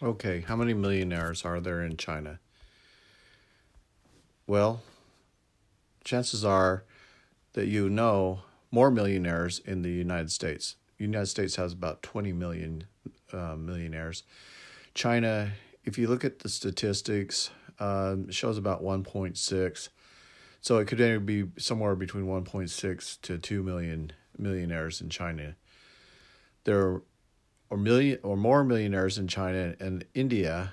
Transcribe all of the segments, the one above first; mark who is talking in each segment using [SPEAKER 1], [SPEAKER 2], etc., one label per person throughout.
[SPEAKER 1] Okay, how many millionaires are there in China? Well, chances are that you know more millionaires in the United States. The United States has about 20 million uh, millionaires. China, if you look at the statistics, um, shows about 1.6. So it could be somewhere between 1.6 to 2 million millionaires in China. There or million or more millionaires in China and India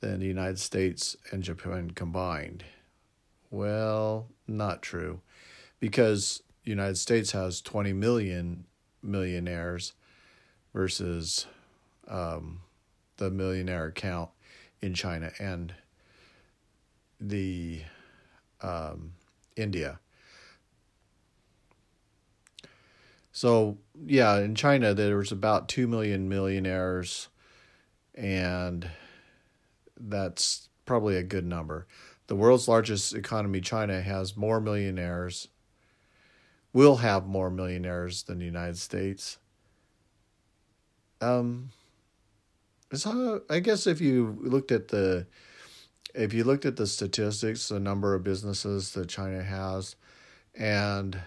[SPEAKER 1] than the United States and Japan combined. Well, not true, because the United States has 20 million millionaires versus um, the millionaire count in China and the um, India. So yeah, in China there was about two million millionaires, and that's probably a good number. The world's largest economy, China, has more millionaires. Will have more millionaires than the United States. Um, so I guess if you looked at the, if you looked at the statistics, the number of businesses that China has, and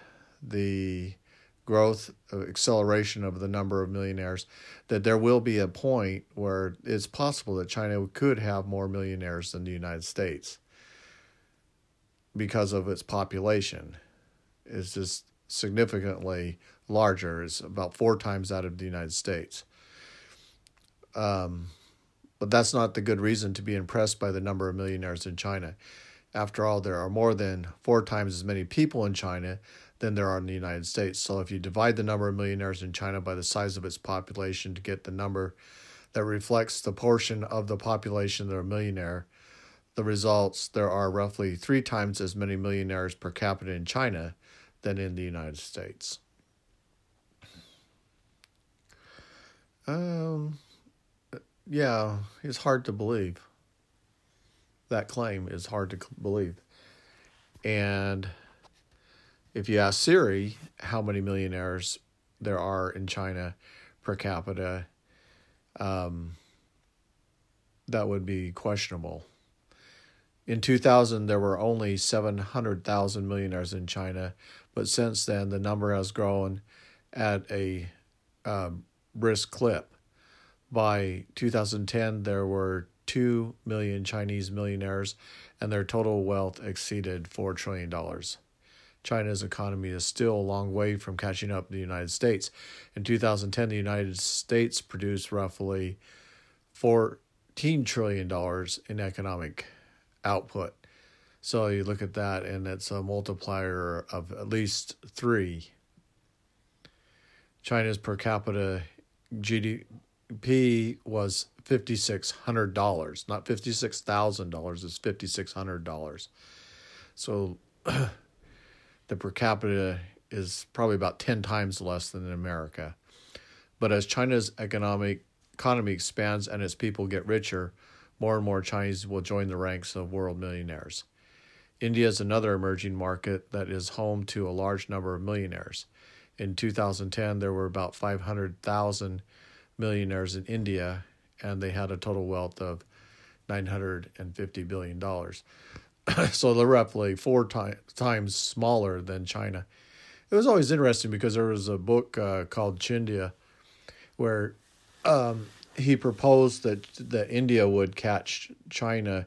[SPEAKER 1] the growth, uh, acceleration of the number of millionaires, that there will be a point where it's possible that China could have more millionaires than the United States because of its population. It's just significantly larger. It's about four times that of the United States. Um, but that's not the good reason to be impressed by the number of millionaires in China. After all, there are more than four times as many people in China than there are in the United States. So if you divide the number of millionaires in China by the size of its population to get the number that reflects the portion of the population that are millionaire, the results there are roughly three times as many millionaires per capita in China than in the United States. Um, yeah, it's hard to believe. That claim is hard to believe. And if you ask Siri how many millionaires there are in China per capita, um, that would be questionable. In 2000, there were only 700,000 millionaires in China, but since then, the number has grown at a um, brisk clip. By 2010, there were 2 million Chinese millionaires, and their total wealth exceeded $4 trillion. China's economy is still a long way from catching up to the United States. In 2010, the United States produced roughly $14 trillion in economic output. So you look at that, and it's a multiplier of at least three. China's per capita GDP was $5,600, not $56,000, it's $5,600. So the per capita is probably about 10 times less than in America. But as China's economic economy expands and its people get richer, more and more Chinese will join the ranks of world millionaires. India is another emerging market that is home to a large number of millionaires. In 2010, there were about 500,000 millionaires in India, and they had a total wealth of $950 billion. so they're roughly four ti- times smaller than China. It was always interesting because there was a book uh, called Chindia where um, he proposed that that India would catch China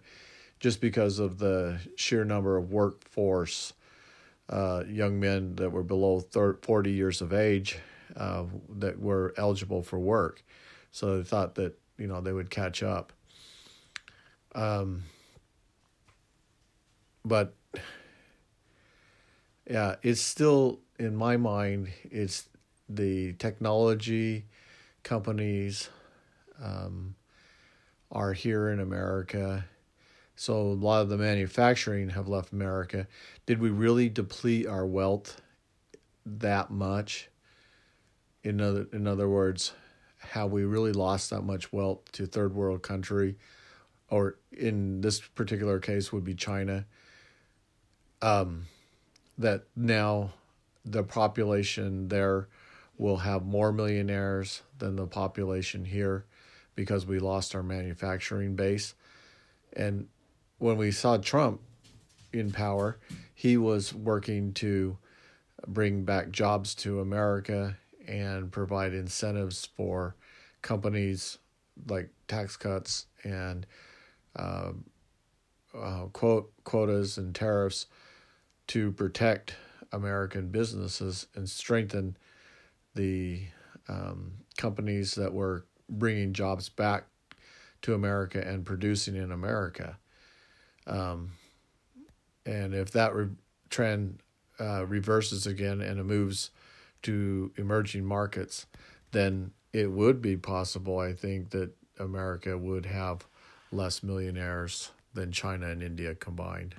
[SPEAKER 1] just because of the sheer number of workforce uh, young men that were below 30, 40 years of age uh, that were eligible for work. So they thought that you know they would catch up. Um, but yeah, it's still in my mind. It's the technology companies um, are here in America. So a lot of the manufacturing have left America. Did we really deplete our wealth that much? In other in other words, have we really lost that much wealth to third world country, or in this particular case would be China? Um, that now the population there will have more millionaires than the population here because we lost our manufacturing base. And when we saw Trump in power, he was working to bring back jobs to America and provide incentives for companies like tax cuts and uh, uh, quote quotas and tariffs to protect American businesses and strengthen the um, companies that were bringing jobs back to America and producing in America. Um, and if that re- trend uh, reverses again and it moves to emerging markets, then it would be possible, I think, that America would have less millionaires than China and India combined.